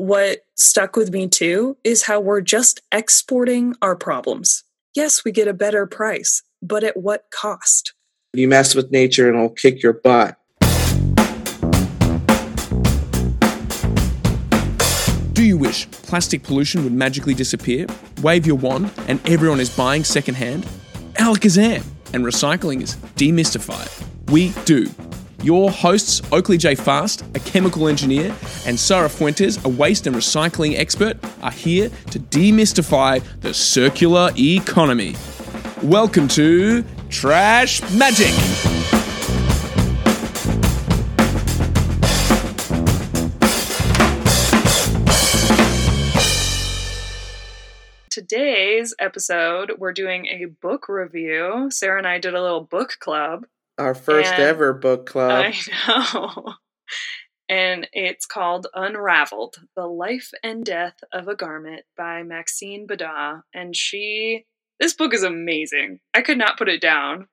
what stuck with me too is how we're just exporting our problems. Yes, we get a better price, but at what cost? You mess with nature and it'll kick your butt. Do you wish plastic pollution would magically disappear? Wave your wand and everyone is buying secondhand? Alakazam and recycling is demystified. We do. Your hosts, Oakley J. Fast, a chemical engineer, and Sarah Fuentes, a waste and recycling expert, are here to demystify the circular economy. Welcome to Trash Magic. Today's episode, we're doing a book review. Sarah and I did a little book club. Our first And ever book club. I know. And it's called Unraveled The Life and Death of a Garment by Maxine Bédat. And she, this book is amazing. I could not put it down.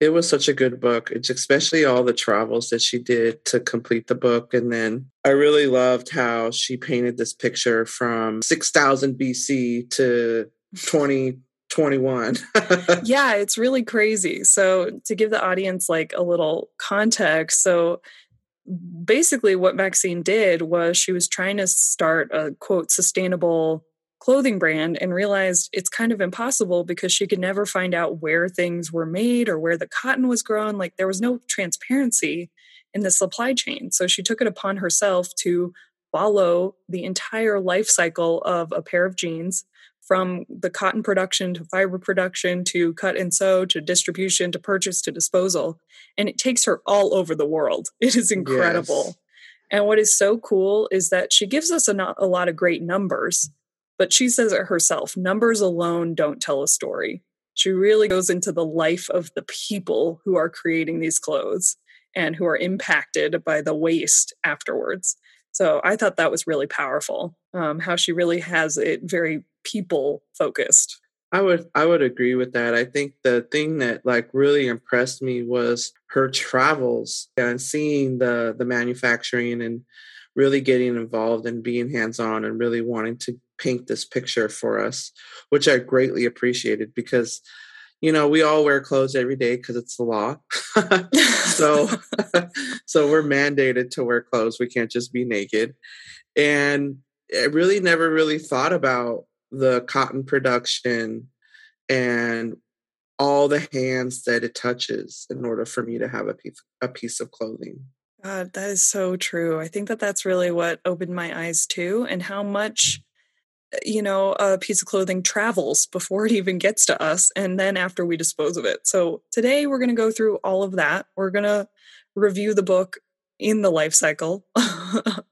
It was such a good book. It's especially all the travels that she did to complete the book. And then I really loved how she painted this picture from 6000 BC to 2021. yeah, it's really crazy. So, to give the audience like a little context, so basically what Maxine did was she was trying to start a quote sustainable clothing brand and realized it's kind of impossible because she could never find out where things were made or where the cotton was grown like there was no transparency in the supply chain so she took it upon herself to follow the entire life cycle of a pair of jeans from the cotton production to fiber production to cut and sew to distribution to purchase to disposal. And it takes her all over the world. It is incredible. Yes. And what is so cool is that she gives us a, no- a lot of great numbers, but she says it herself numbers alone don't tell a story. She really goes into the life of the people who are creating these clothes and who are impacted by the waste afterwards. So I thought that was really powerful. Um, how she really has it very people focused. I would I would agree with that. I think the thing that like really impressed me was her travels and seeing the the manufacturing and really getting involved and being hands-on and really wanting to paint this picture for us, which I greatly appreciated because you know, we all wear clothes every day because it's the law. so so we're mandated to wear clothes. We can't just be naked. And I really never really thought about the cotton production and all the hands that it touches in order for me to have a piece a piece of clothing. God, that is so true. I think that that's really what opened my eyes too, and how much uh, you know a piece of clothing travels before it even gets to us, and then after we dispose of it. So today we're going to go through all of that. We're going to review the book in the life cycle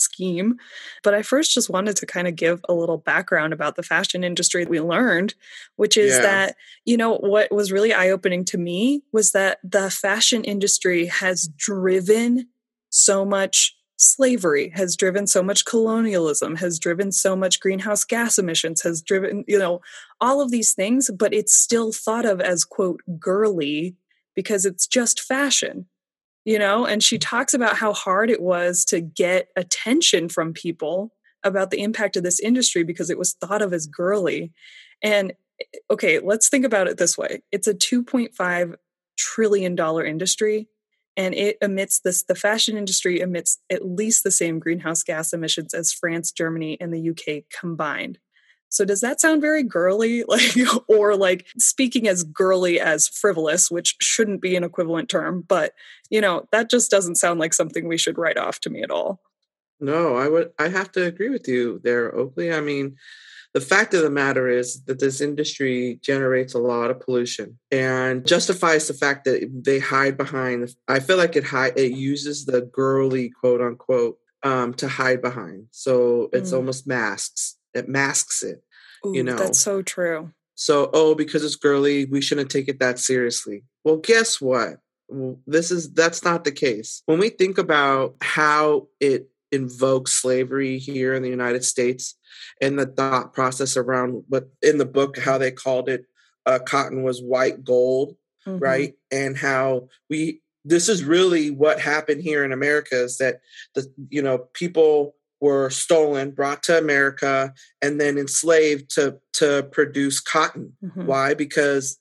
scheme. But I first just wanted to kind of give a little background about the fashion industry that we learned, which is Yeah. that, you know, what was really eye opening to me was that the fashion industry has driven so much slavery, has driven so much colonialism, has driven so much greenhouse gas emissions, has driven, you know, all of these things, but it's still thought of as, quote, girly because it's just fashion you know and she talks about how hard it was to get attention from people about the impact of this industry because it was thought of as girly and eh, okay let's think about it this way it's a 2.5 trillion dollar industry and it emits this the fashion industry emits at least the same greenhouse gas emissions as France, Germany and the UK combined. So does that sound very girly like or like speaking as girly as frivolous which shouldn't be an equivalent term but you know that just doesn't sound like something we should write off to me at all. No, I would I have to agree with you there, Oakley. I mean, the fact of the matter is that this industry generates a lot of pollution and justifies the fact that they hide behind I feel like it hide it uses the girly quote unquote um to hide behind. So it's Mm. almost masks. It masks it. You know. that's so true. So, oh, because it's girly, we shouldn't take it that seriously. Well, guess what? This is that's not the case. When we think about how it invokes slavery here in the United States and the thought process around what in the book how they called it uh, cotton was white gold, Mhm. right? And how we this is really what happened here in America is that the you know people were stolen, brought to America, and then enslaved to to produce cotton. Mm-hmm. Why? Because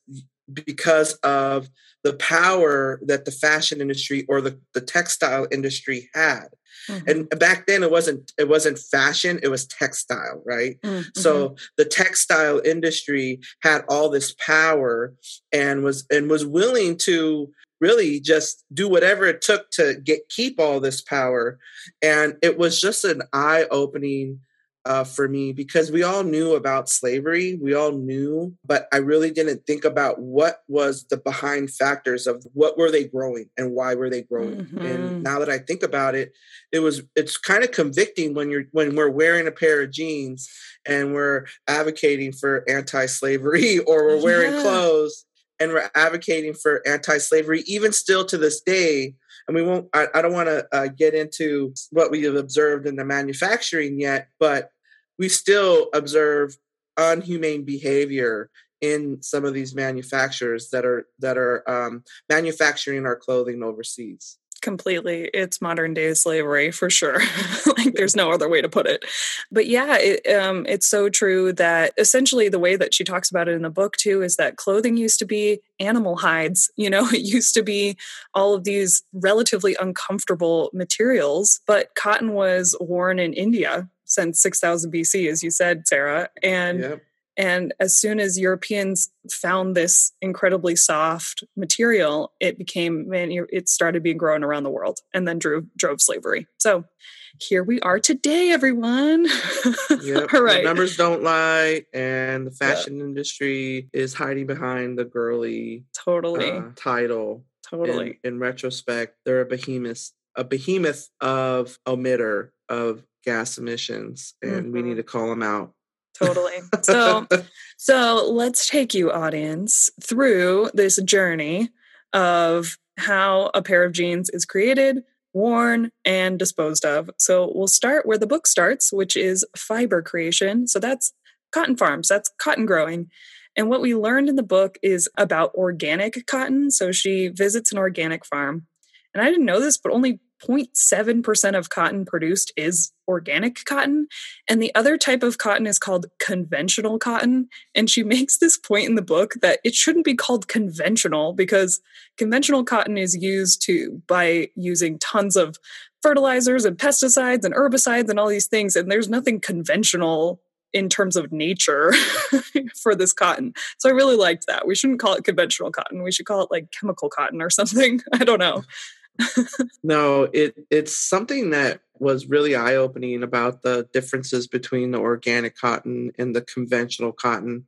because of the power that the fashion industry or the, the textile industry had. Mm-hmm. And back then it wasn't it wasn't fashion, it was textile, right? Mm-hmm. So the textile industry had all this power and was and was willing to really just do whatever it took to get keep all this power and it was just an eye-opening uh, for me because we all knew about slavery we all knew but i really didn't think about what was the behind factors of what were they growing and why were they growing mm-hmm. and now that i think about it it was it's kind of convicting when you're when we're wearing a pair of jeans and we're advocating for anti-slavery or we're wearing yeah. clothes and we're advocating for anti-slavery even still to this day. And we won't i, I don't want to uh, get into what we have observed in the manufacturing yet but we still observe unhumane behavior in some of these manufacturers that are that are um, manufacturing our clothing overseas completely it's modern day slavery for sure. Like there's no other way to put it. But yeah it, um, it's so true that essentially the way that she talks about it in the book too is that clothing used to be animal hides you know? It used to be all of these relatively uncomfortable materials but cotton was worn in india since 6000 bc as you said sarah and yep and as soon as Europeans found this incredibly soft material, it became it started being grown around the world, and then drove drove slavery. So here we are today, everyone. yep. All right. The numbers don't lie, and the fashion yep. industry is hiding behind the girly totally uh, title. Totally. In, in retrospect, they're a behemoth, a behemoth of emitter of gas emissions, and mm-hmm. we need mm-hmm. to call them out totally. So, so let's take you, audience, through this journey of how a pair of jeans is created, worn, and disposed of. So we'll start where the book starts, which is fiber creation. So that's cotton farms, that's cotton growing. And what we learned in the book is about organic cotton. So she visits an organic farm. And I didn't know this, but only 0.7% of cotton produced is organic cotton. And the other type of cotton is called conventional cotton. And she makes this point in the book that it shouldn't be called conventional because conventional cotton is used to by using tons of fertilizers and pesticides and herbicides and all these things. And there's nothing conventional in terms of nature for this cotton. So I really liked that. We shouldn't call it conventional cotton. We should call it like chemical cotton or something. I don't know no, it it's something that was really eye opening about the differences between the organic cotton and the conventional cotton.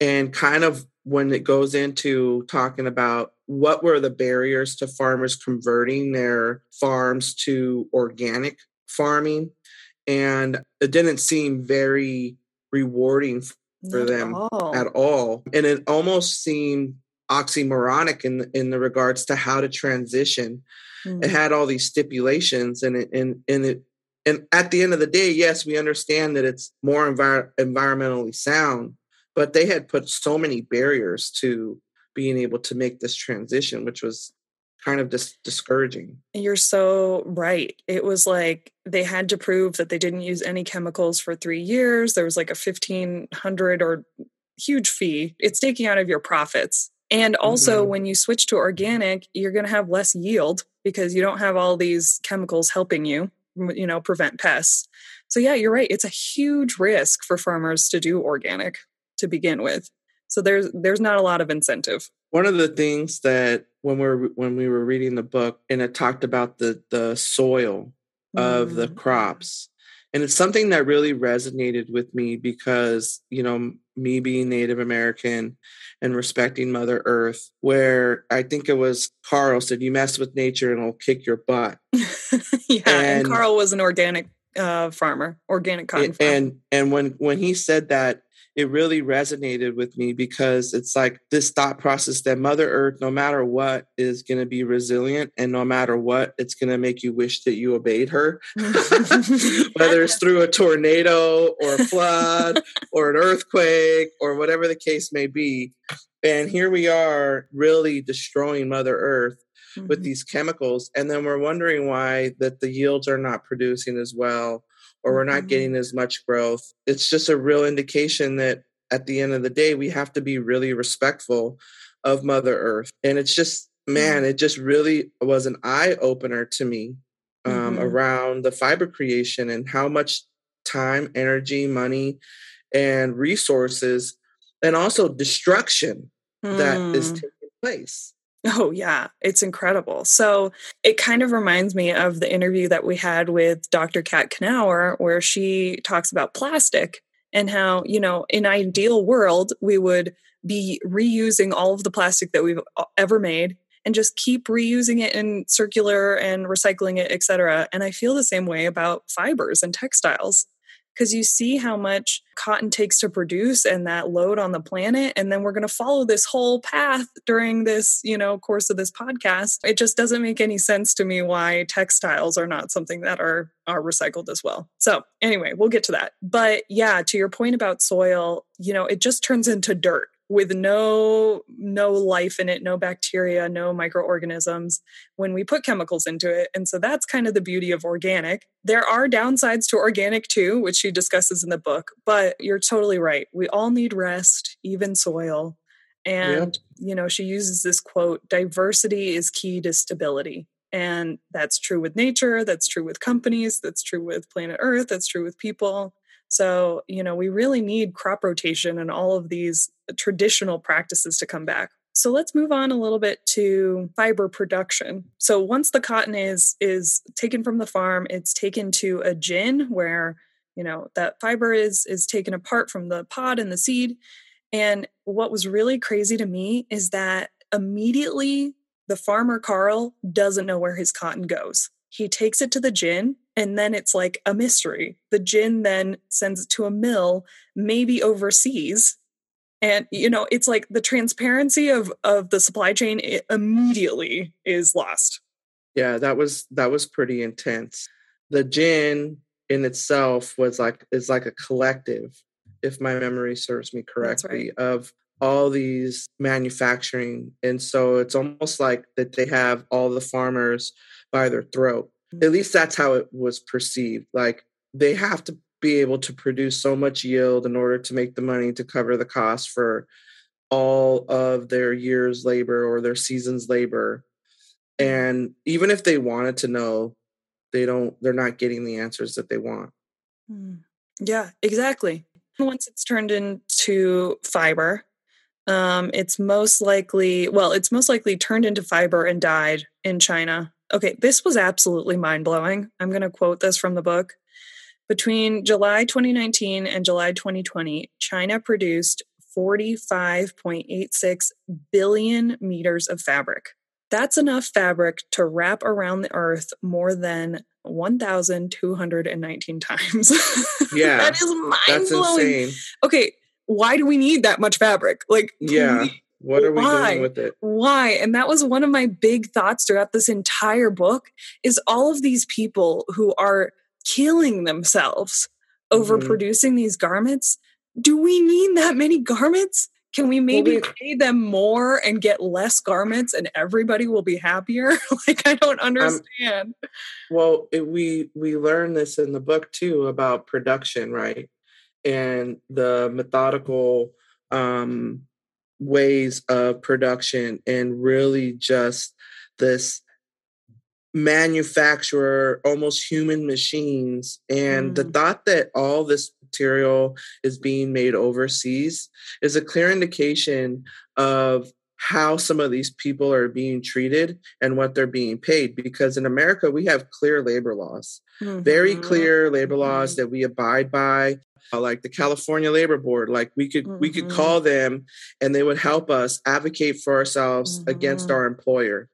And kind of when it goes into talking about what were the barriers to farmers converting their farms to organic farming. And it didn't seem very rewarding for Not them at all. at all. And it almost seemed oxymoronic in in the regards to how to transition. Mm. It had all these stipulations, and it and and it and at the end of the day, yes, we understand that it's more envir- environmentally sound, but they had put so many barriers to being able to make this transition, which was kind of dis- discouraging. You're so right. It was like they had to prove that they didn't use any chemicals for three years. There was like a 1500 or huge fee. It's taking out of your profits and also, mm-hmm. when you switch to organic, you're going to have less yield because you don't have all these chemicals helping you, you know, prevent pests. So, yeah, you're right. It's a huge risk for farmers to do organic to begin with. So there's there's not a lot of incentive. One of the things that when we're when we were reading the book and it talked about the the soil of mm. the crops and it's something that really resonated with me because you know me being native american and respecting mother earth where i think it was carl said you mess with nature and it'll kick your butt yeah and, and, carl was an organic uh, farmer organic cotton farmer. and and when when he said that it really resonated with me because it's like this thought process that Mother Earth, no matter what, is going to be resilient, and no matter what, it's going to make you wish that you obeyed her, whether it's through a tornado or a flood or an earthquake or whatever the case may be. And here we are, really destroying Mother Earth with mm-hmm. these chemicals, and then we're wondering why that the yields are not producing as well or we're not getting Mhm. as much growth. It's just a real indication that at the end of the day, we have to be really respectful of Mother Earth. And it's just, man, it just really was an eye opener to me um, Mhm. around the fiber creation and how much time, energy, money, and resources, and also destruction that is Mm. taking place. Oh, yeah, it's incredible. So it kind of reminds me of the interview that we had with Dr. Kat Knauer, where she talks about plastic and how, you know, in ideal world, we would be reusing all of the plastic that we've ever made and just keep reusing it in circular and recycling it, et cetera. And I feel the same way about fibers and textiles because you see how much cotton takes to produce and that load on the planet and then we're going to follow this whole path during this you know course of this podcast. It just doesn't make any sense to me why textiles are not something that are are recycled as well. So anyway we'll get to that. But yeah to your point about soil you know it just turns into dirt with no no life in it no bacteria no microorganisms when we put chemicals into it. And so that's kind of the beauty of organic. There are downsides to organic too which she discusses in the book but you're totally right. We all need rest even soil. And you know she uses this quote diversity is key to stability. And that's true with nature that's true with companies that's true with planet earth that's true with people. So, you know, we really need crop rotation and all of these traditional practices to come back. So let's move on a little bit to fiber production. So once the cotton is is taken from the farm, it's taken to a gin where, you know, that fiber is is taken apart from the pod and the seed. And what was really crazy to me is that immediately the farmer Carl doesn't know where his cotton goes. He takes it to the gin and then it's like a mystery. The gin then sends it to a mill, maybe overseas. And you know, it's like the transparency of of the supply chain it immediately is lost. Yeah, that was that was pretty intense. The gin in itself was like is like a collective, if my memory serves me correctly, of all these manufacturing. And so it's almost like that they have all the farmers by their throat. Mm. At least that's how it was perceived. Like they have to be able to produce so much yield in order to make the money to cover the cost for all of their year's labor or their season's labor. And even if they wanted to know, they don't they're not getting the answers that they want. Mm. Yeah, exactly. Once it's turned into fiber, um, it's most likely, well, it's most likely turned into fiber and dyed in China. Okay, this was absolutely mind blowing. I'm going to quote this from the book. Between July 2019 and July 2020, China produced 45.86 billion meters of fabric. That's enough fabric to wrap around the earth more than 1,219 times. Yeah, that is mind That's blowing. insane. Okay, why do we need that much fabric? Like, Yeah. please, What are we Why? doing with it? why? And that was one of my big thoughts throughout this entire book is all of these people who are killing themselves over Mhm. producing these garments. Do we need that many garments? Can we maybe we- pay them more and get less garments and everybody will be happier? like I don't understand. Well, it, we we learn this in the book too about production, right? And the methodical um, ways of production, and really just this manufacturer, almost human machines. And the Mm. thought that all this material is being made overseas is a clear indication of how some of these people are being treated and what they're being paid because in America we have clear labor laws very Mhm. clear labor laws that we abide by uh, like the California Labor Board like we could we could Mhm. call them and they would help us advocate for ourselves against Mhm. our employer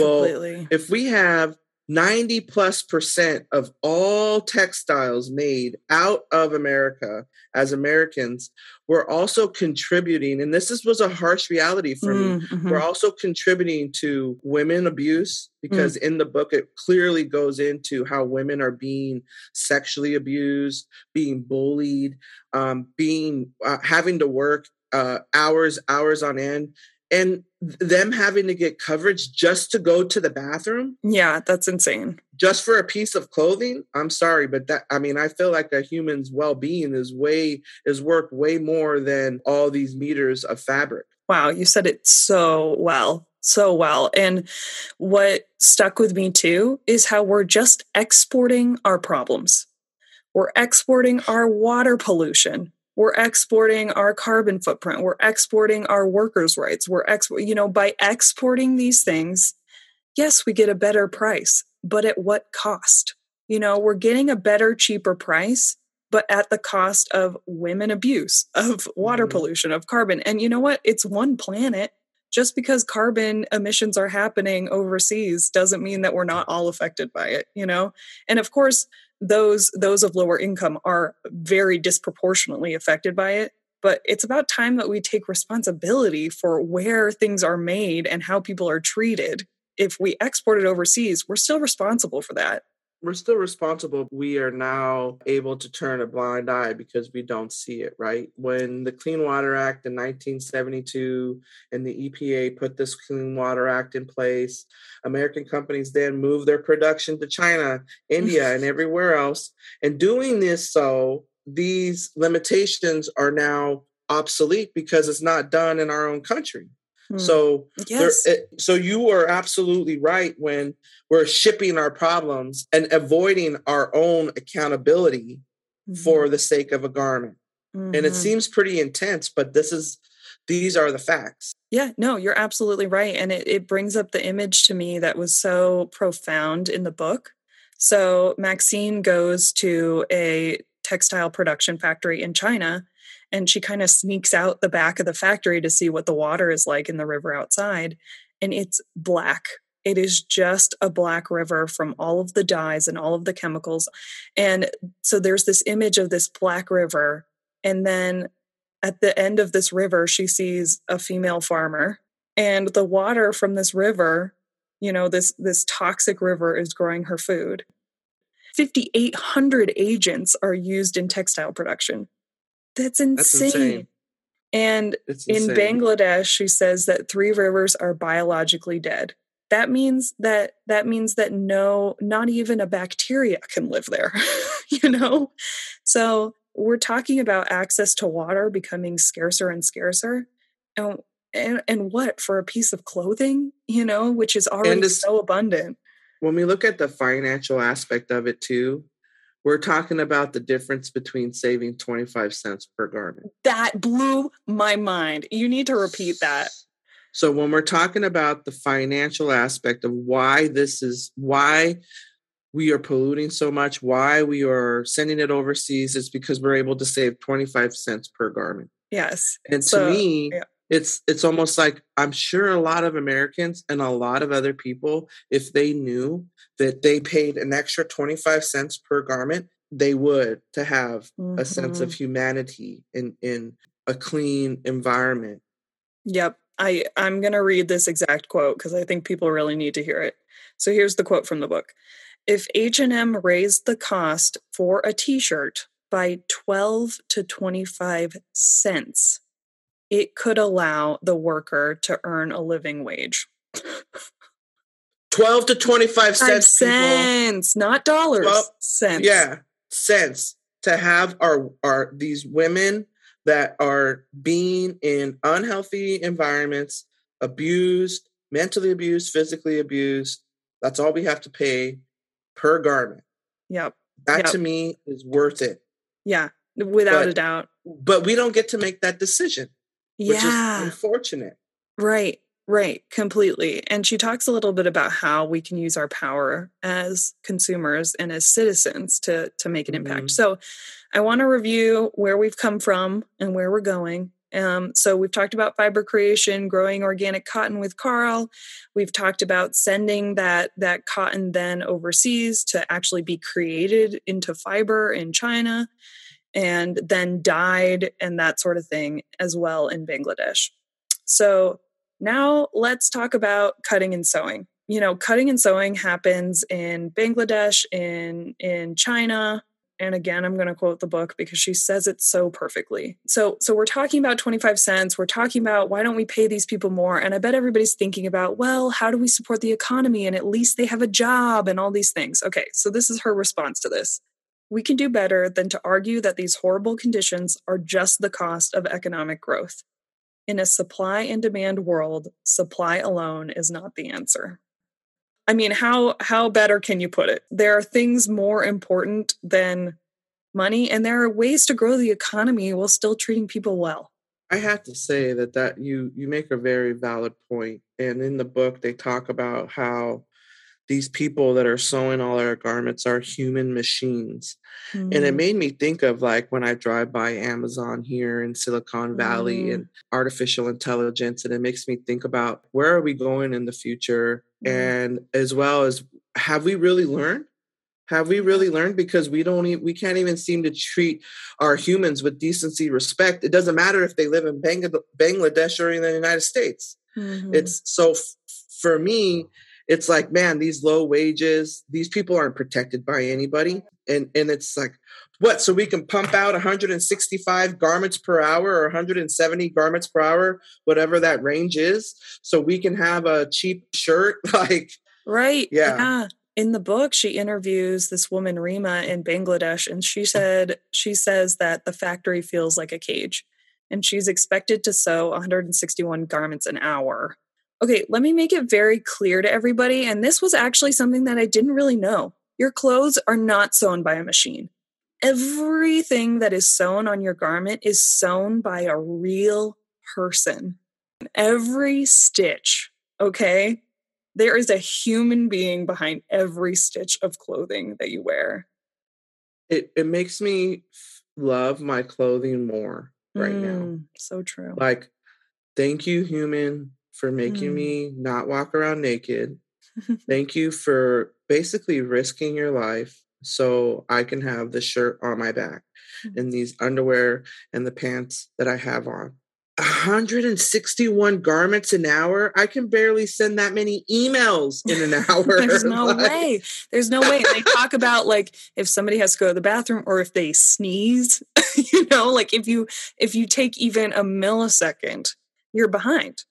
well if we have 90 plus percent of all textiles made out of America as Americans, we're also contributing, and this is, was a harsh reality for me. Mm, mhm. We're also contributing to women abuse because in the book it clearly goes into how women are being sexually abused, being bullied, um, being uh, having to work uh, hours, hours on end and them having to get coverage just to go to the bathroom Yeah, that's insane. just for a piece of clothing i'm sorry but that i mean i feel like a human's well-being is way is worth way more than all these meters of fabric Wow, you said it so well, so well. And what stuck with me too is how we're just exporting our problems. We're exporting our water pollution. We're exporting our carbon footprint. We're exporting our workers' rights. We're export, you know, by exporting these things, yes, we get a better price, but at what cost? You know, we're getting a better, cheaper price, but at the cost of women abuse, of water Mhm. pollution, of carbon. And you know what? It's one planet. Just because carbon emissions are happening overseas doesn't mean that we're not all affected by it, you know? And of course, those those of lower income are very disproportionately affected by it. But it's about time that we take responsibility for where things are made and how people are treated. If we export it overseas, we're still responsible for that. We're still responsible. We are now able to turn a blind eye because we don't see it, right? When the Clean Water Act in 1972 and the EPA put this Clean Water Act in place, American companies then moved their production to China, India, and everywhere else. And doing this so, these limitations are now obsolete because it's not done in our own country. Hmm. So there- it- so you are absolutely right when we're shipping our problems and avoiding our own accountability for the sake of a garment. And it Mhm. seems pretty intense, but this is these are the facts. Yeah, no, you're absolutely right. And it, it brings up the image to me that was so profound in the book. So Maxine goes to a textile production factory in China and she kind of sneaks out the back of the factory to see what the water is like in the river outside. And it's black. It is just a black river from all of the dyes and all of the chemicals. And so there's this image of this black river. And then at the end of this river, she sees a female farmer, and the water from this river, you know, this this toxic river is growing her food. 5800 agents are used in textile production. That's insane. That's insane. And It's in. Bangladesh, she says that three rivers are biologically dead. That means that that means that no, not even a bacteria can live there. you know, so we're talking about access to water becoming scarcer and scarcer, and and and what for a piece of clothing, you know, which is already so abundant. when we look at the financial aspect of it too, we're talking about the difference between saving 25 cents per garment. That blew my mind. You need to repeat that. So when we're talking about the financial aspect of why this is why we are polluting so much, why we are sending it overseas, it's because we're able to save 25 cents per garment. Yes. And So, to me, yeah. It's it's almost like I'm sure a lot of Americans and a lot of other people, if they knew that they paid an extra 25 cents per garment, they would to have a sense of Mhm. humanity in in a clean environment. Yep. I, I'm going to read this exact quote because I think people really need to hear it. So here's the quote from the book. If H&M raised the cost for a t-shirt by 12 to 25 cents, it could allow the worker to earn a living wage. 12 to 25 Five cents, people. cents, not dollars, Well, cents. yeah sense to have our our these women that are being in unhealthy environments abused mentally abused physically abused that's all we have to pay per garment Yep. that Yep. to me is worth it Yeah. Without a doubt. but we don't get to make that decision which Yeah. is unfortunate Right, right, completely. And she talks a little bit about how we can use our power as consumers and as citizens to to make an impact. Mhm. So, I want to review where we've come from and where we're going. Um, so we've talked about fiber creation, growing organic cotton with Carl. We've talked about sending that that cotton then overseas to actually be created into fiber in China, and then dyed and that sort of thing as well in Bangladesh. So now let's talk about cutting and sewing. You know, cutting and sewing happens in Bangladesh, in in China, and again I'm going to quote the book because she says it so perfectly. So so we're talking about 25 cents, we're talking about why don't we pay these people more and I bet everybody's thinking about, well, how do we support the economy and at least they have a job and all these things. Okay, so this is her response to this. We can do better than to argue that these horrible conditions are just the cost of economic growth. In a supply and demand world, supply alone is not the answer. I mean, how how better can you put it? There are things more important than money, and there are ways to grow the economy while still treating people well. I have to say that that you you make a very valid point, and in the book they talk about how these people that are sewing all our garments are human machines. Mm. And it mm. made me think of like when I drive by Amazon here in Silicon Valley mm. and artificial intelligence. And it makes me think about where are we going in the future? Mm. And as well as have we really learned? Have we really learned? Because we don't, even, we can't even seem to treat our humans with decency, respect. It doesn't matter if they live in Bangladesh or in the United States. Mm-hmm. It's so f- for me, it's like man these low wages these people aren't protected by anybody. And and it's like what so we can pump out 165 garments per hour or 170 garments per hour whatever that range is so we can have a cheap shirt? Like right yeah, yeah. in the book she interviews this woman rima in bangladesh and she mm-hmm. said she says that the factory feels like a cage and she's expected to sew 161 garments an hour Okay, let me make it very clear to everybody. And this was actually something that I didn't really know. Your clothes are not sewn by a machine. Everything that is sewn on your garment is sewn by a real person. Every stitch, okay? There is a human being behind every stitch of clothing that you wear. It it makes me love my clothing more right mm, now. So true. Like, thank you, human for making mm. me not walk around naked. Thank you for basically risking your life so I can have the shirt on my back mm. and these underwear and the pants that I have on. 161 garments an hour. I can barely send that many emails in an hour. There's no like, way. There's no way. they talk about like if somebody has to go to the bathroom or if they sneeze, you know, like if you if you take even a millisecond, you're behind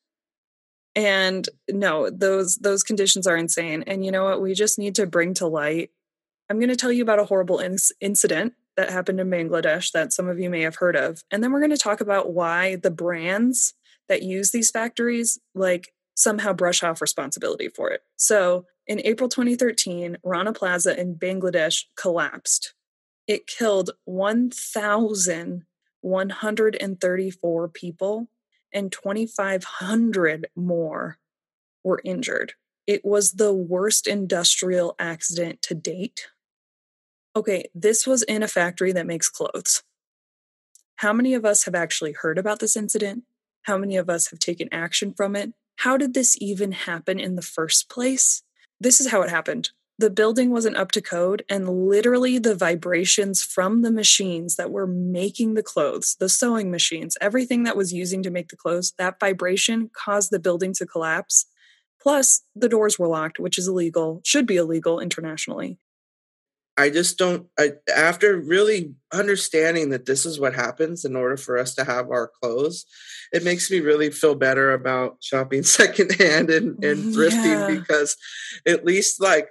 and no those those conditions are insane. And you know what? We just need to bring to light i'm going to tell you about a horrible in- incident that happened in bangladesh that some of you may have heard of. And then we're going to talk about why the brands that use these factories like somehow brush off responsibility for it. So in april 2013 rana plaza in bangladesh collapsed. It killed 1134 people and 2,500 more were injured. It was the worst industrial accident to date. Okay, this was in a factory that makes clothes. How many of us have actually heard about this incident? How many of us have taken action from it? How did this even happen in the first place? This is how it happened the building wasn't up to code and literally the vibrations from the machines that were making the clothes the sewing machines everything that was using to make the clothes that vibration caused the building to collapse plus the doors were locked which is illegal should be illegal internationally i just don't I, after really understanding that this is what happens in order for us to have our clothes it makes me really feel better about shopping secondhand and, and thrifting yeah. because at least like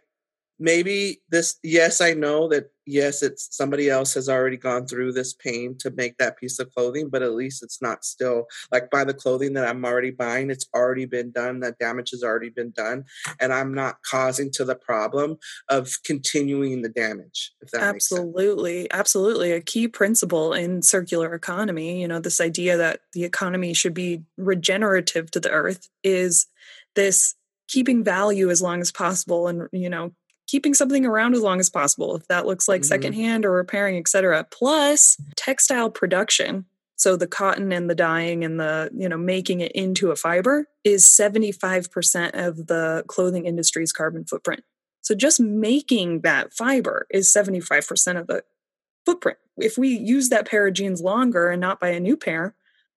maybe this yes i know that yes it's somebody else has already gone through this pain to make that piece of clothing but at least it's not still like by the clothing that i'm already buying it's already been done that damage has already been done and i'm not causing to the problem of continuing the damage if that absolutely absolutely a key principle in circular economy you know this idea that the economy should be regenerative to the earth is this keeping value as long as possible and you know keeping something around as long as possible if that looks like mm-hmm. secondhand or repairing etc plus textile production. So the cotton and the dyeing and the you know making it into a fiber is 75% of the clothing industry's carbon footprint. So just making that fiber is 75% of the footprint. If we use that pair of jeans longer and not buy a new pair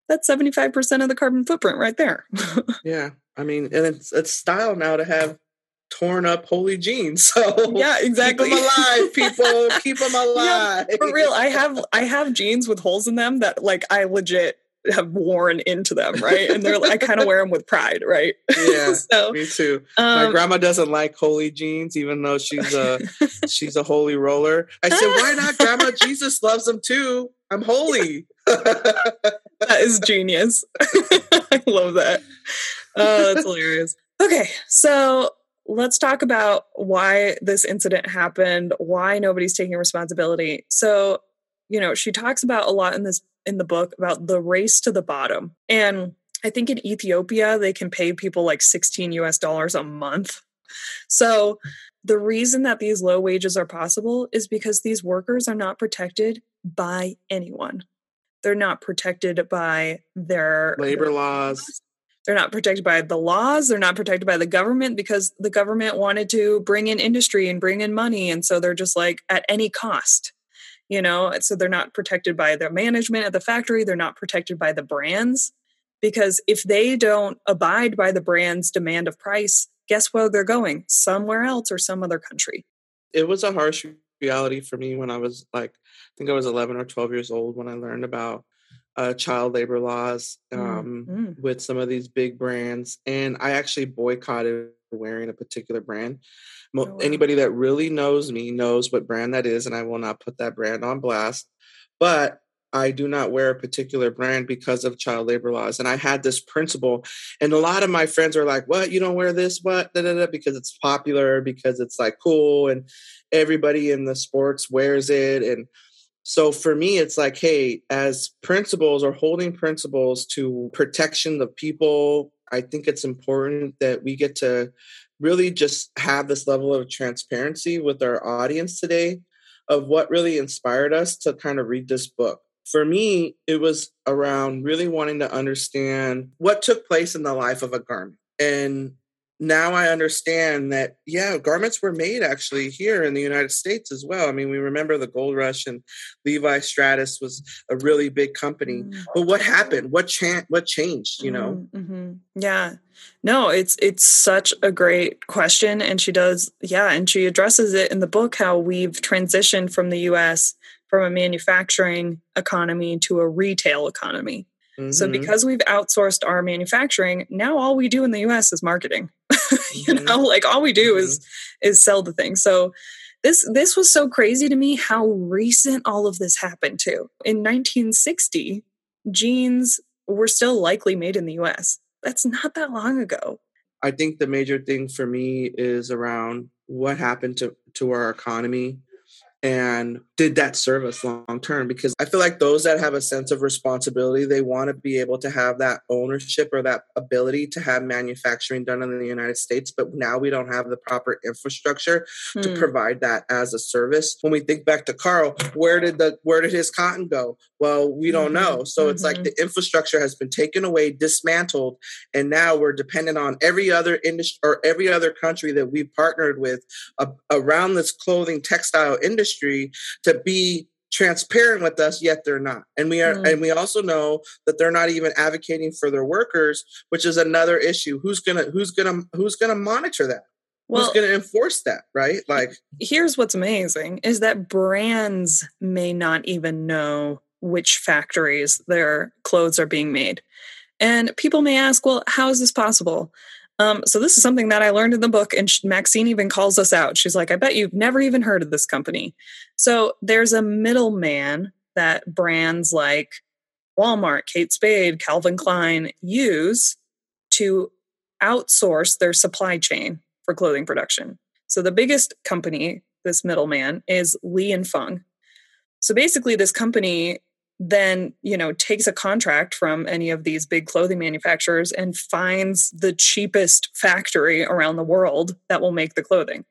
that's 75% of the carbon footprint right there. Yeah i mean and it's it's style now to have torn up holy jeans. So yeah, exactly. Keep them alive, people. keep them alive. Yeah, for real, I have I have jeans with holes in them that like I legit have worn into them, right? And they're I kind of wear them with pride, right? Yeah, so, me too. Um, My grandma doesn't like holy jeans, even though she's a she's a holy roller. I said, "Why not, Grandma? Jesus loves them too. I'm holy." that is genius. I love that. Oh, that's hilarious. Okay, so let's talk about why this incident happened, why nobody's taking responsibility. So, you know, she talks about a lot in this in the book about the race to the bottom. And I think in Ethiopia they can pay people like 16 US dollars a month. So, the reason that these low wages are possible is because these workers are not protected by anyone. They're not protected by their labor laws. They're not protected by the laws. They're not protected by the government because the government wanted to bring in industry and bring in money. And so they're just like at any cost, you know? So they're not protected by the management at the factory. They're not protected by the brands because if they don't abide by the brand's demand of price, guess where they're going? Somewhere else or some other country. It was a harsh reality for me when I was like, I think I was 11 or 12 years old when I learned about uh, child labor laws um, mm-hmm. with some of these big brands, and I actually boycotted wearing a particular brand. oh, wow. Anybody that really knows me knows what brand that is, and I will not put that brand on blast. But I do not wear a particular brand because of child labor laws. And I had this principle, and a lot of my friends are like, "What? You don't wear this? What? Da, da, da, because it's popular, because it's like cool, and everybody in the sports wears it." And so for me, it's like, hey, as principles or holding principles to protection of people, I think it's important that we get to really just have this level of transparency with our audience today of what really inspired us to kind of read this book. For me, it was around really wanting to understand what took place in the life of a garment and now I understand that, yeah, garments were made actually here in the United States as well. I mean, we remember the gold rush and Levi Strauss was a really big company. Mm-hmm. But what happened? What cha- what changed, you know? Mm-hmm. mm-hmm. Yeah. No, it's it's such a great question and she does yeah, and she addresses it in the book how we've transitioned from the US from a manufacturing economy to a retail economy. Mm-hmm. So because we've outsourced our manufacturing, now all we do in the US is marketing. you mm-hmm. know, like all we do mm-hmm. is is sell the thing. So this this was so crazy to me how recent all of this happened to. In 1960, jeans were still likely made in the US. That's not that long ago. I think the major thing for me is around what happened to to our economy and did that serve us long term because i feel like those that have a sense of responsibility they want to be able to have that ownership or that ability to have manufacturing done in the united states but now we don't have the proper infrastructure to hmm. provide that as a service when we think back to carl where did the where did his cotton go well we don't mm-hmm. know so mm-hmm. it's like mm-hmm. the infrastructure has been taken away dismantled and now we're dependent on every other industry or every other country that we've partnered with uh, around this clothing textile industry industry to be transparent with us yet they're not. And we are mm. and we also know that they're not even advocating for their workers which is another issue. Who's gonna who's gonna who's gonna monitor that? Well, who's gonna enforce that right? like here's what's amazing is that brands may not even know which factories their clothes are being made. And people may ask well how is this possible um, so this is something that I learned in the book, and Maxine even calls us out. She's like, "I bet you've never even heard of this company." So there's a middleman that brands like Walmart, Kate Spade, Calvin Klein use to outsource their supply chain for clothing production. So the biggest company, this middleman, is Li and Fung. So basically, this company then you know takes a contract from any of these big clothing manufacturers and finds the cheapest factory around the world that will make the clothing.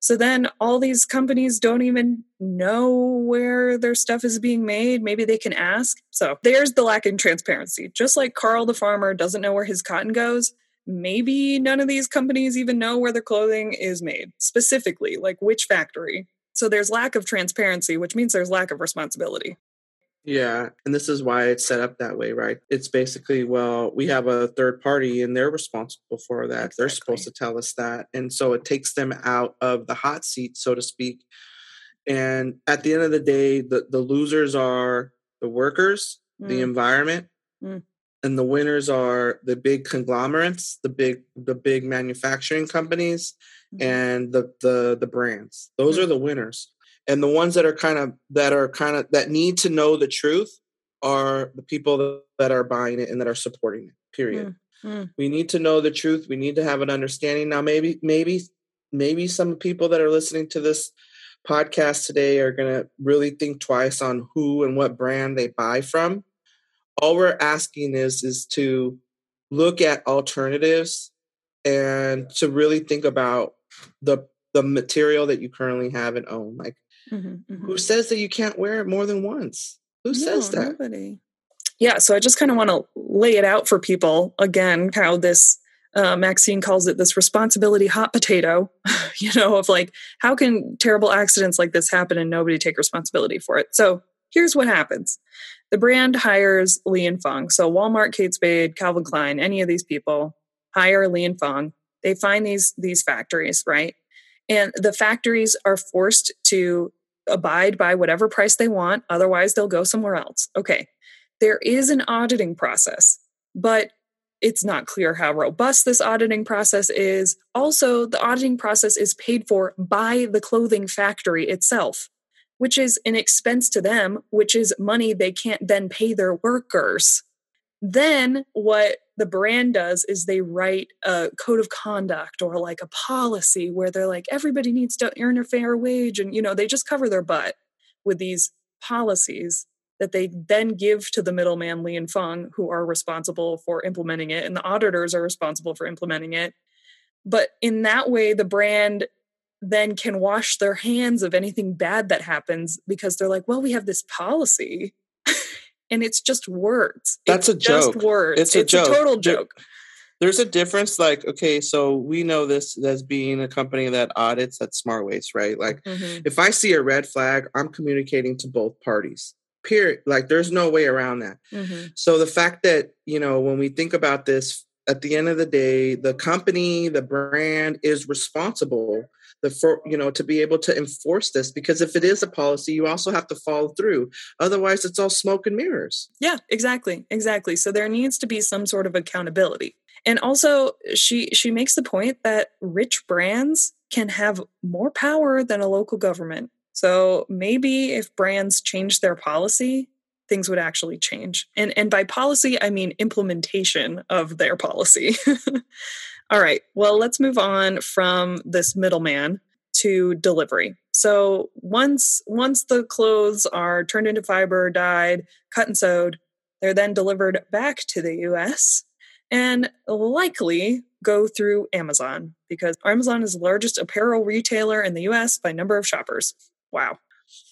So then all these companies don't even know where their stuff is being made. Maybe they can ask. So there's the lack in transparency. Just like carl the farmer doesn't know where his cotton goes maybe none of these companies even know where their clothing is made specifically like which factory. So there's lack of transparency which means there's lack of responsibility Yeah. And this is why it's set up that way, right? It's basically, well, we have a third party and they're responsible for that. Exactly. They're supposed to tell us that. And so it takes them out of the hot seat, so to speak. And at the end of the day, the, the losers are the workers, mm. the environment, mm. and the winners are the big conglomerates, the big the big manufacturing companies, mm. and the the the brands. Those are mm. the winners and the ones that are kind of that are kind of that need to know the truth are the people that are buying it and that are supporting it period. Mm, mm. we need to know the truth. We need to have an understanding. Now maybe maybe maybe some people that are listening to this podcast today are going to really think twice on who and what brand they buy from. All we're asking is is to look at alternatives and to really think about the the material that you currently have and own like Mm-hmm, mm-hmm. Who says that you can't wear it more than once? Who no, says that? Nobody. Yeah, so I just kind of want to lay it out for people again how this uh, Maxine calls it this responsibility hot potato, you know, of like, how can terrible accidents like this happen and nobody take responsibility for it? So here's what happens the brand hires Li and Fung. So Walmart, Kate Spade, Calvin Klein, any of these people hire Li and Fung. They find these these factories, right? And the factories are forced to abide by whatever price they want. Otherwise, they'll go somewhere else. Okay. There is an auditing process, but it's not clear how robust this auditing process is. Also, the auditing process is paid for by the clothing factory itself, which is an expense to them, which is money they can't then pay their workers. Then, what the brand does is they write a code of conduct or like a policy where they're like, everybody needs to earn a fair wage. And, you know, they just cover their butt with these policies that they then give to the middleman, Li and Fung, who are responsible for implementing it. And the auditors are responsible for implementing it. But in that way, the brand then can wash their hands of anything bad that happens because they're like, well, we have this policy and it's just words. That's it's a joke. words. It's a it's joke. A total joke. There's a difference. Like, okay, so we know this as being a company that audits at Smart Waste, right? Like, mm-hmm. if I see a red flag, I'm communicating to both parties. Period. Like, there's no way around that. Mm-hmm. So the fact that you know when we think about this, at the end of the day, the company, the brand is responsible the for you know to be able to enforce this because if it is a policy you also have to follow through. Otherwise it's all smoke and mirrors. Yeah exactly exactly. So there needs to be some sort of accountability. And also she she makes the point that rich brands can have more power than a local government. So maybe if brands change their policy things would actually change. And and by policy i mean implementation of their policy All right. Well, let's move on from this middleman to delivery. So once once the clothes are turned into fiber, dyed, cut and sewed, they're then delivered back to the US and likely go through Amazon because Amazon is the largest apparel retailer in the US by number of shoppers. Wow.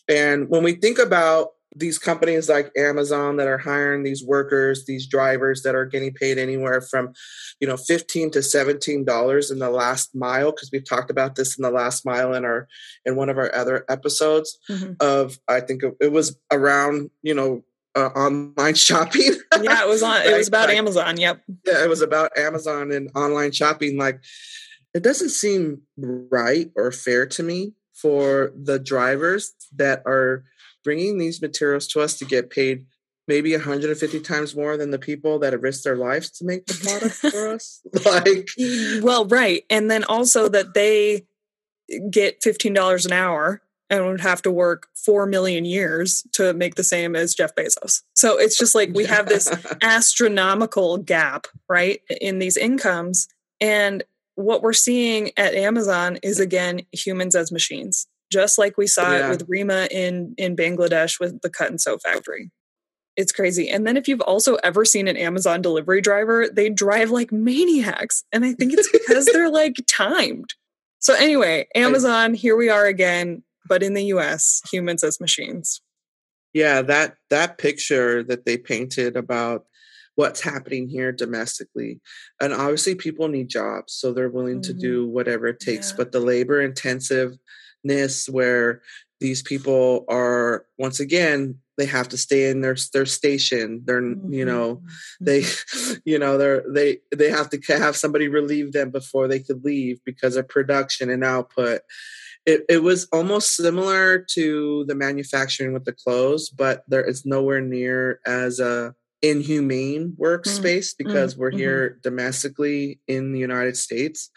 And when we think about these companies like Amazon that are hiring these workers, these drivers that are getting paid anywhere from, you know, fifteen to seventeen dollars in the last mile, because we've talked about this in the last mile in our in one of our other episodes. Mm-hmm. Of I think it was around, you know, uh, online shopping. yeah, it was on. It was about like, Amazon. Yep. Yeah, it was about Amazon and online shopping. Like, it doesn't seem right or fair to me for the drivers that are bringing these materials to us to get paid maybe 150 times more than the people that have risked their lives to make the product for us like well right and then also that they get $15 an hour and would have to work 4 million years to make the same as Jeff Bezos. So it's just like we have this astronomical gap, right, in these incomes. And what we're seeing at Amazon is again humans as machines just like we saw yeah. it with Rima in in Bangladesh with the cut and sew factory. It's crazy. And then if you've also ever seen an Amazon delivery driver, they drive like maniacs. And I think it's because they're like timed. So anyway, Amazon, here we are again, but in the US, humans as machines. Yeah, that that picture that they painted about what's happening here domestically. And obviously people need jobs, so they're willing mm-hmm. to do whatever it takes, yeah. but the labor intensive where these people are once again they have to stay in their their station they're mm-hmm. you know they Mm-hmm. you know they're they they have to have somebody relieve them before they could leave because of production and output it, it was almost similar to the manufacturing with the clothes but there is nowhere near as a inhumane workspace because we're mhm. here domestically in the united states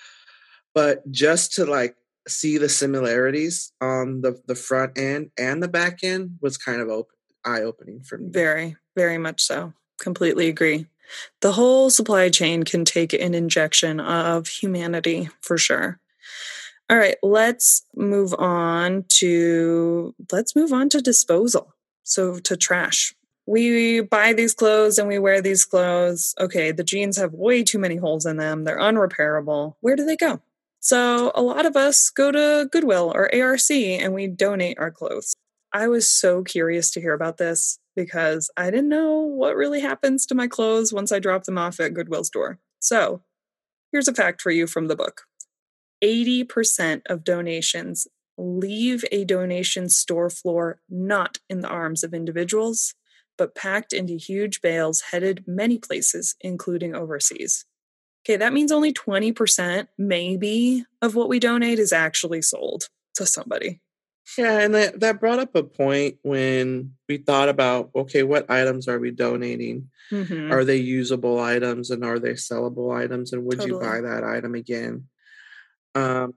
but just to like see the similarities on the the front end and the back end was kind of open, eye opening for me. Very, very much so. Completely agree. The whole supply chain can take an injection of humanity for sure. All right, let's move on to let's move on to disposal. So to trash. We buy these clothes and we wear these clothes. Okay, the jeans have way too many holes in them. They're unrepairable. Where do they go? So a lot of us go to Goodwill or ARC and we donate our clothes. I was so curious to hear about this because I didn't know what really happens to my clothes once I drop them off at Goodwill store. So, here's a fact for you from the book 80% of donations leave a donation store floor not in the arms of individuals, but packed into huge bales headed many places, including overseas. Okay, that means only 20% maybe of what we donate is actually sold to somebody. Yeah, and that, that brought up a point when we thought about okay, what items are we donating? Mhm. Are they usable items and are they sellable items? And would you buy that item again? Um,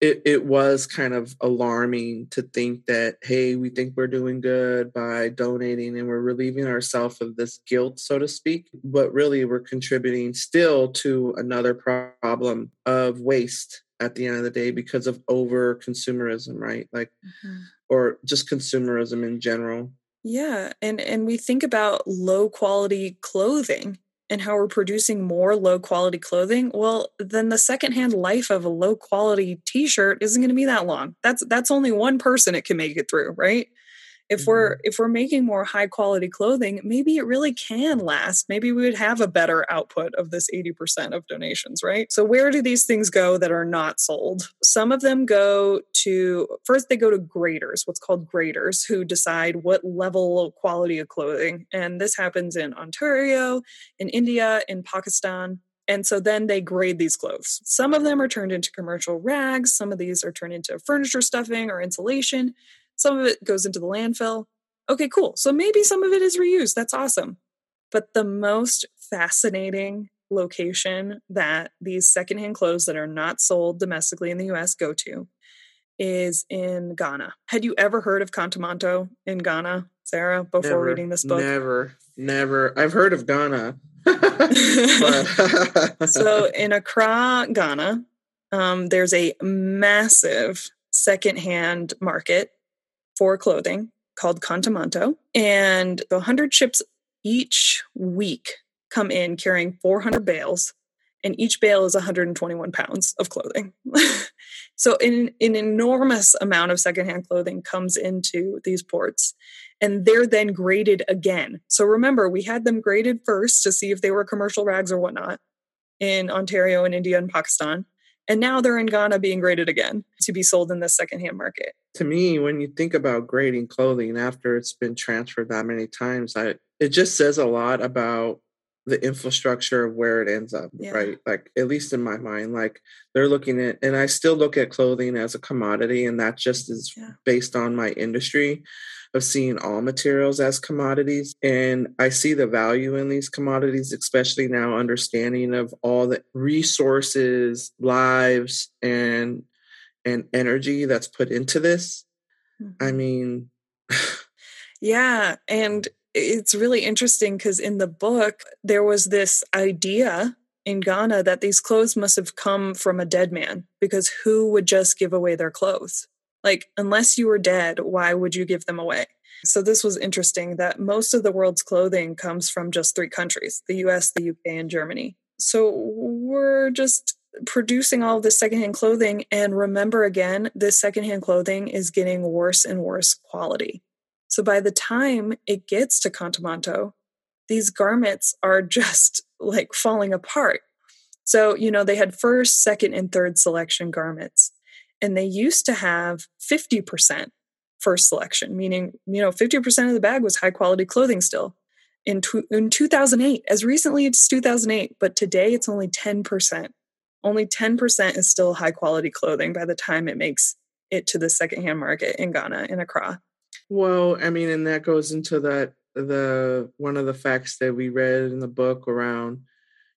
it, it was kind of alarming to think that, hey, we think we're doing good by donating and we're relieving ourselves of this guilt, so to speak. But really, we're contributing still to another problem of waste at the end of the day because of over consumerism, right? Like, Mhm. or just consumerism in general. Yeah, and and we think about low quality clothing and how we're producing more low quality clothing. Well, then the secondhand life of a low quality t-shirt isn't going to be that long. That's that's only one person it can make it through, right? If mm-hmm. we're if we're making more high quality clothing, maybe it really can last. Maybe we would have a better output of this 80% of donations, right? So where do these things go that are not sold? Some of them go to first they go to graders, what's called graders, who decide what level of quality of clothing. And this happens in Ontario, in India, in Pakistan. And so then they grade these clothes. Some of them are turned into commercial rags, some of these are turned into furniture stuffing or insulation. Some of it goes into the landfill. Okay, cool. So maybe some of it is reused. That's awesome. But the most fascinating location that these secondhand clothes that are not sold domestically in the US go to is in Ghana. Had you ever heard of Kantamanto in Ghana, Sarah, before Never, reading this book? Never, never. I've heard of Ghana. so in Accra, Ghana, um, there's a massive secondhand market for clothing called Kantamanto, and 100 ships each week come in carrying 400 bales, and each bale is 121 pounds of clothing. so an, an enormous amount of secondhand clothing comes into these ports and they're then graded again. So remember, we had them graded first to see if they were commercial rags or whatnot in Ontario and India and Pakistan. And now they're in Ghana being graded again to be sold in the secondhand market. To me, when you think about grading clothing after it's been transferred that many times, I it just says a lot about the infrastructure of where it ends up, Yeah. right? Like at least in my mind, like they're looking at, and I still look at clothing as a commodity, and that just is Yeah. based on my industry of seeing all materials as commodities. And I see the value in these commodities, especially now understanding of all the resources, lives, and and energy that's put into this. I mm-hmm. mean, Yeah. And it's really interesting because in the book, there was this idea in Ghana that these clothes must have come from a dead man because who would just give away their clothes? Like, unless you were dead, why would you give them away? So, this was interesting that most of the world's clothing comes from just three countries the US, the UK, and Germany. So, we're just producing all of this secondhand clothing. And remember again, this secondhand clothing is getting worse and worse quality. So by the time it gets to Kantamanto, these garments are just like falling apart. So, you know, they had first, second, and third selection garments, and they used to have 50% first selection, meaning, you know, 50% of the bag was high quality clothing still. In, in 2008, as recently as 2008, but today it's only 10%. Only 10% is still high quality clothing by the time it makes it to the secondhand market in Ghana, in Accra. Well, I mean, and that goes into that the one of the facts that we read in the book around,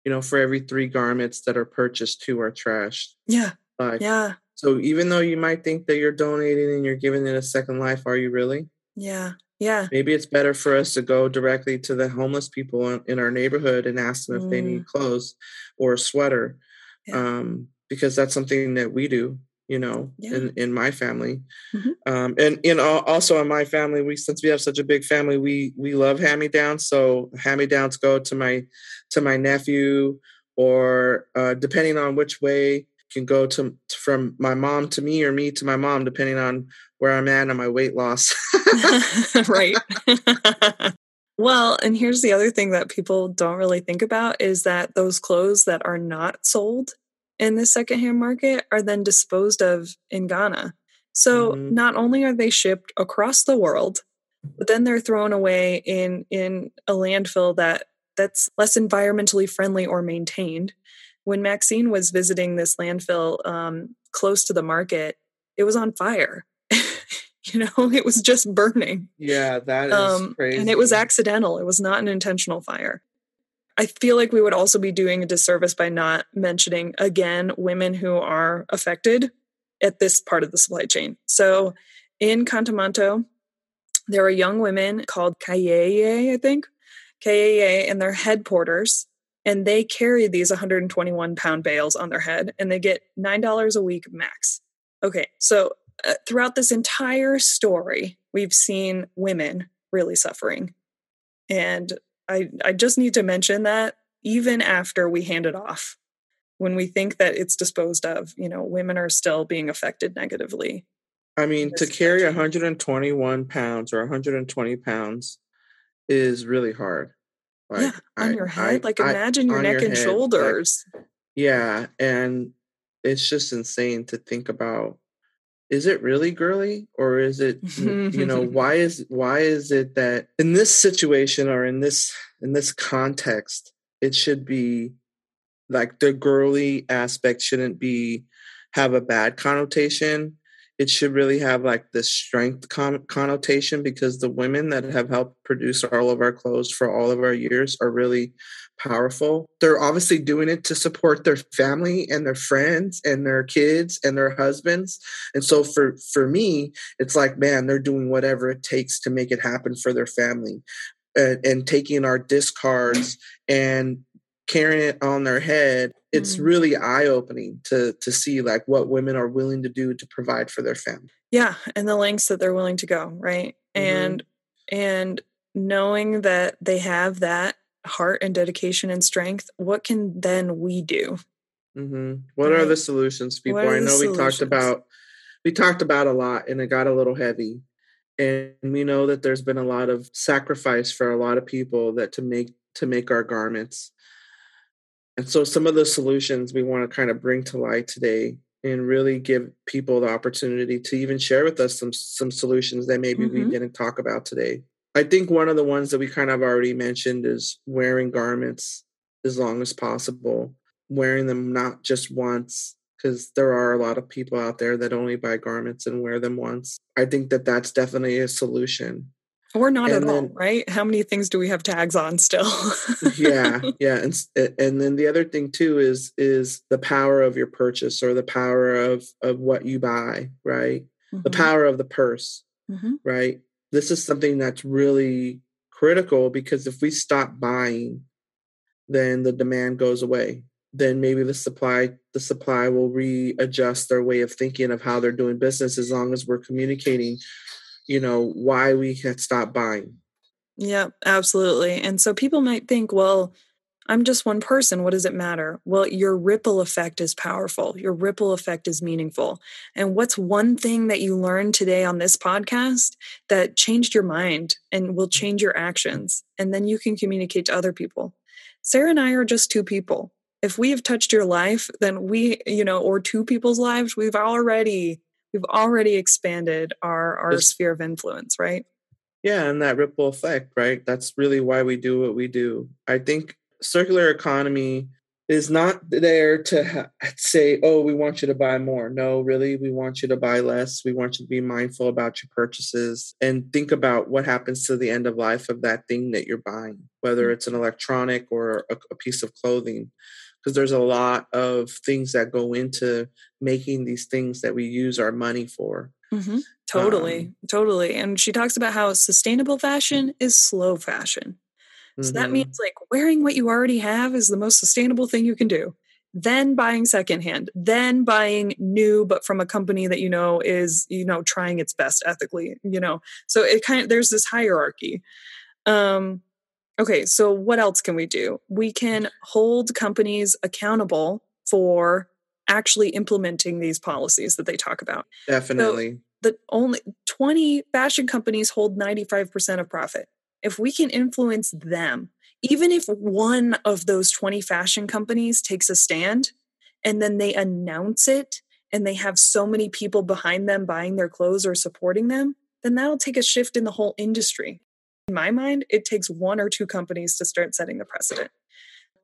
you know, for every three garments that are purchased, two are trashed. Yeah. Like, Yeah. so even though you might think that you're donating and you're giving it a second life, are you really? Yeah. Yeah. Maybe it's better for us to go directly to the homeless people in, in our neighborhood and ask them if they need mm. clothes or a sweater, Yeah. um, because that's something that we do, you know, Yeah. in in my family, Mhm. um, and you know, also in my family, we since we have such a big family, we we love hand me downs. So hand me downs go to my to my nephew, or uh, depending on which way can go to from my mom to me or me to my mom, depending on where I'm at on my weight loss. right. well, and here's the other thing that people don't really think about is that those clothes that are not sold in the secondhand market are then disposed of in Ghana. So Mhm. not only are they shipped across the world, but then they're thrown away in in a landfill that that's less environmentally friendly or maintained. When Maxine was visiting this landfill um, close to the market, it was on fire. you know, it was just burning. yeah, that is Um, crazy. and it was accidental. It was not an intentional fire. I feel like we would also be doing a disservice by not mentioning again women who are affected at this part of the supply chain. So in Kantamanto, there are young women called Kayayei, I think, Kayayei, and they're head porters, and they carry these 121 pound bales on their head, and they get $9 a week max. Okay, so uh, throughout this entire story, we've seen women really suffering. And I, I just need to mention that even after we hand it off, when we think that it's disposed of, you know, women are still being affected negatively. I mean, to carry 121 pounds or 120 pounds is really hard. yeah, on I- your I- head. like I- imagine your neck your and head, like, shoulders. yeah, and it's just insane to think about. Is it really girly, or is it you know why is why is it that in this situation or in this in this context it should be like the girly aspect shouldn't be have a bad connotation it should really have like this strength con- connotation because the women that have helped produce all of our clothes for all of our years are really powerful. They're obviously doing it to support their family and their friends and their kids and their husbands. And so for for me it's like man they're doing whatever it takes to make it happen for their family and, and taking our discards and carrying it on their head it's Mm. really eye-opening to to see like what women are willing to do to provide for their family yeah, and the lengths that they're willing to go, right? Mhm. And and knowing that they have that heart and dedication and strength, what can then we do? Mm-hmm. what are the solutions people i know we talked about we talked about a lot and it got a little heavy and we know that there's been a lot of sacrifice for a lot of people that to make to make our garments and so some of the solutions we want to kind of bring to light today and really give people the opportunity to even share with us some some solutions that maybe we Mhm. didn't talk about today. I think one of the ones that we kind of already mentioned is wearing garments as long as possible wearing them not just once because there are a lot of people out there that only buy garments and wear them once. I think that that's definitely a solution Or not And at all, then- right? How many things do we have tags on still? yeah yeah and and then the other thing too is is the power of your purchase or the power of of what you buy right the Mhm, power of the purse mhm. right this is something that's really critical because if we stop buying then the demand goes away then maybe the supply the supply will readjust their way of thinking of how they're doing business as long as we're communicating you know why we can stop buying Yeah, absolutely. And so people might think, well, I'm just one person. What does it matter? Well, your ripple effect is powerful. Your ripple effect is meaningful. And what's one thing that you learned today on this podcast that changed your mind and will change your actions? And then you can communicate to other people. Sarah and I are just two people. If we have touched your life, then we, you know, or two people's lives, we've already we've already expanded our our Just- sphere of influence, right? Yeah, and that ripple effect, right? That's really why we do what we do. I think circular economy is not there to ha- say, oh, we want you to buy more. No, really, we want you to buy less. We want you to be mindful about your purchases and think about what happens to the end of life of that thing that you're buying, whether mm. it's an electronic or a, a piece of clothing. Because there's a lot of things that go into making these things that we use our money for. Mm-hmm. Totally, Um, totally. And she talks about how sustainable fashion is slow fashion. So that Mhm. means like wearing what you already have is the most sustainable thing you can do. Then buying secondhand, then buying new, but from a company that you know is, you know, trying its best ethically, you know. So it kind of there's this hierarchy. Um, okay, so what else can we do? We can hold companies accountable for actually implementing these policies that they talk about Definitely. the only 20 fashion companies hold 95% of profit. If we can influence them, even if one of those 20 fashion companies takes a stand and then they announce it and they have so many people behind them buying their clothes or supporting them, then that'll take a shift in the whole industry. In my mind, it takes one or two companies to start setting the precedent.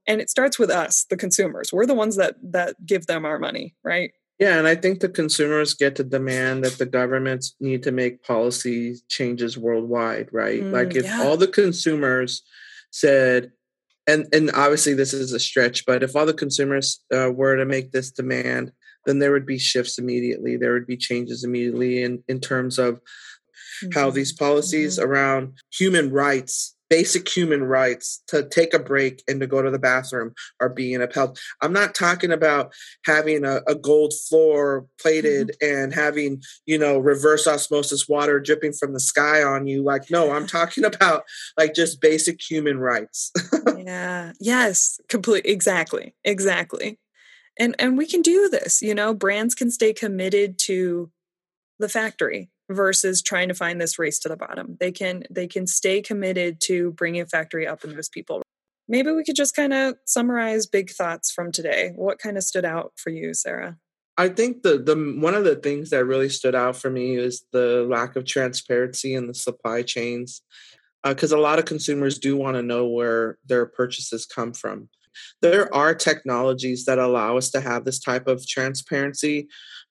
And it starts with us, the consumers. We're the ones that that give them our money, right? Yeah, and I think the consumers get to demand that the governments need to make policy changes worldwide, right? Mm, like if yeah. all the consumers said, and and obviously this is a stretch, but if all the consumers uh, were to make this demand, then there would be shifts immediately. There would be changes immediately in in terms of how Mhm. these policies around human rights basic human rights to take a break and to go to the bathroom are being upheld. I'm not talking about having a, a gold floor plated and having you know reverse osmosis water dripping from the sky on you. Like no i'm talking about like just basic human rights. Yeah. Yes. Complete exactly. Exactly. And and we can do this you know? Brands can stay committed to the factory versus trying to find this race to the bottom. They can they can stay committed to bringing factory up and those people. Maybe we could just kind of summarize big thoughts from today. What kind of stood out for you sarah? I think the the one of the things that really stood out for me is the lack of transparency in the supply chains, uh, because a lot of consumers do want to know where their purchases come from. There are technologies that allow us to have this type of transparency,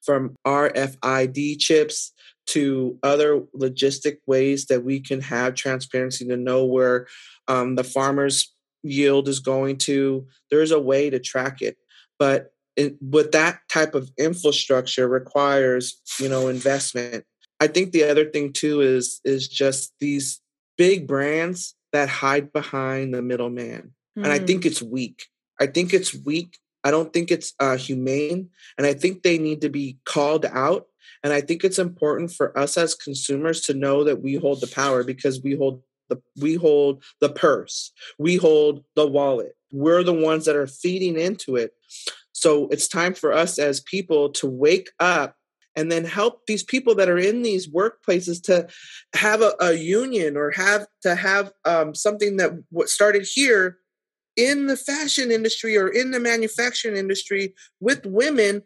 from RFID chips to other logistic ways that we can have transparency to know where um, the farmer's yield is going to. There's a way to track it, but it, with that type of infrastructure requires you know investment. I think the other thing too is is just these big brands that hide behind the middleman and i Mm, think it's weak. I think it's weak. I don't think it's uh, humane and i think they need to be called out and i think it's important for us as consumers to know that we hold the power because we hold the we hold the purse. We hold the wallet. We're the ones that are feeding into it. So it's time for us as people to wake up and then help these people that are in these workplaces to have a, a union or have to have um, something that what started here in the fashion industry or in the manufacturing industry with women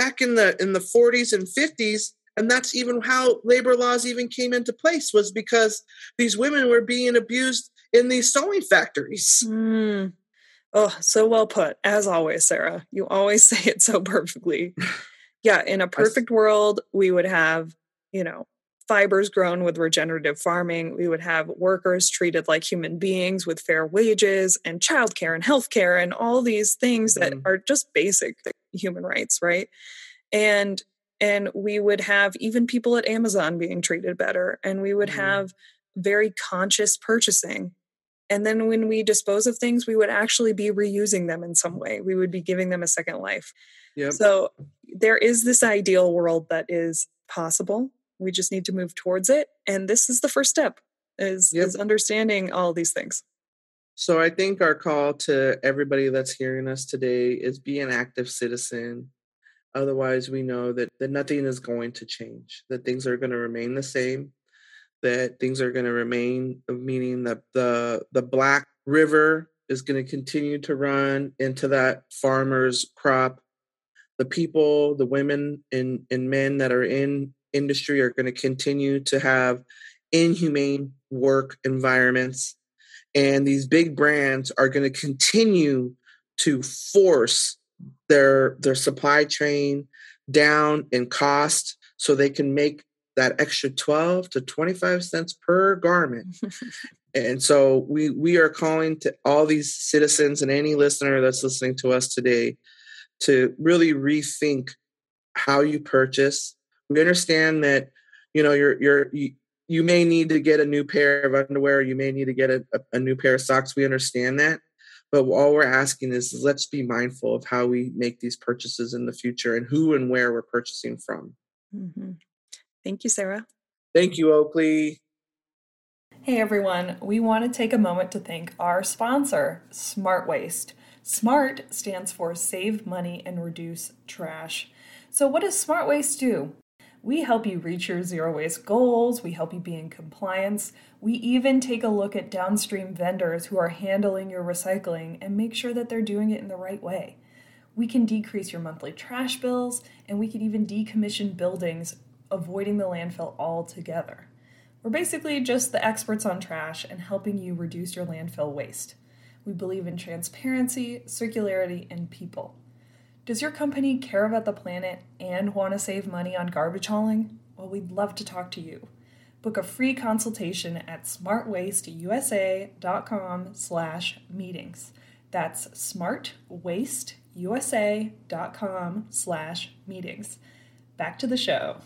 back in the in the 40s and 50s and that's even how labor laws even came into place was because these women were being abused in these sewing factories. Mm. oh so well put. As always sarah you always say it so perfectly. Yeah in a perfect world we would have you know fibers grown with regenerative farming we would have workers treated like human beings with fair wages and childcare and healthcare and all these things that Mhm. are just basic human rights right and and we would have even people at amazon being treated better and we would Mhm. have very conscious purchasing and then when we dispose of things we would actually be reusing them in some way we would be giving them a second life yep. so there is this ideal world that is possible. We just need to move towards it. And this is the first step is, Yep. is understanding all these things. So I think our call to everybody that's hearing us today is be an active citizen. Otherwise, we know that, that nothing is going to change, that things are going to remain the same, that things are going to remain, uh, meaning that the, the Black River is going to continue to run into that farmer's crop. the people, the women and, and men that are in industry are going to continue to have inhumane work environments. And these big brands are going to continue to force their their supply chain down in cost so they can make that extra 12 to 25 cents per garment. and so we we are calling to all these citizens and any listener that's listening to us today to really rethink how you purchase. We understand that you know you're you're you, you may need to get a new pair of underwear, you may need to get a, a, a new pair of socks. We understand that. But all we're asking is let's be mindful of how we make these purchases in the future and who and where we're purchasing from. Mm-hmm. Thank you, Sarah. Thank you, Oakley. Hey everyone, we want to take a moment to thank our sponsor, Smart Waste. SMART stands for Save Money and Reduce Trash. So, what does Smart Waste do? We help you reach your zero waste goals, we help you be in compliance, we even take a look at downstream vendors who are handling your recycling and make sure that they're doing it in the right way. We can decrease your monthly trash bills, and we can even decommission buildings, avoiding the landfill altogether. We're basically just the experts on trash and helping you reduce your landfill waste. We believe in transparency, circularity, and people. Does your company care about the planet and want to save money on garbage hauling? Well, we'd love to talk to you. Book a free consultation at smartwasteusa.com slash meetings. That's smartwasteusa.com slash meetings. Back to the show.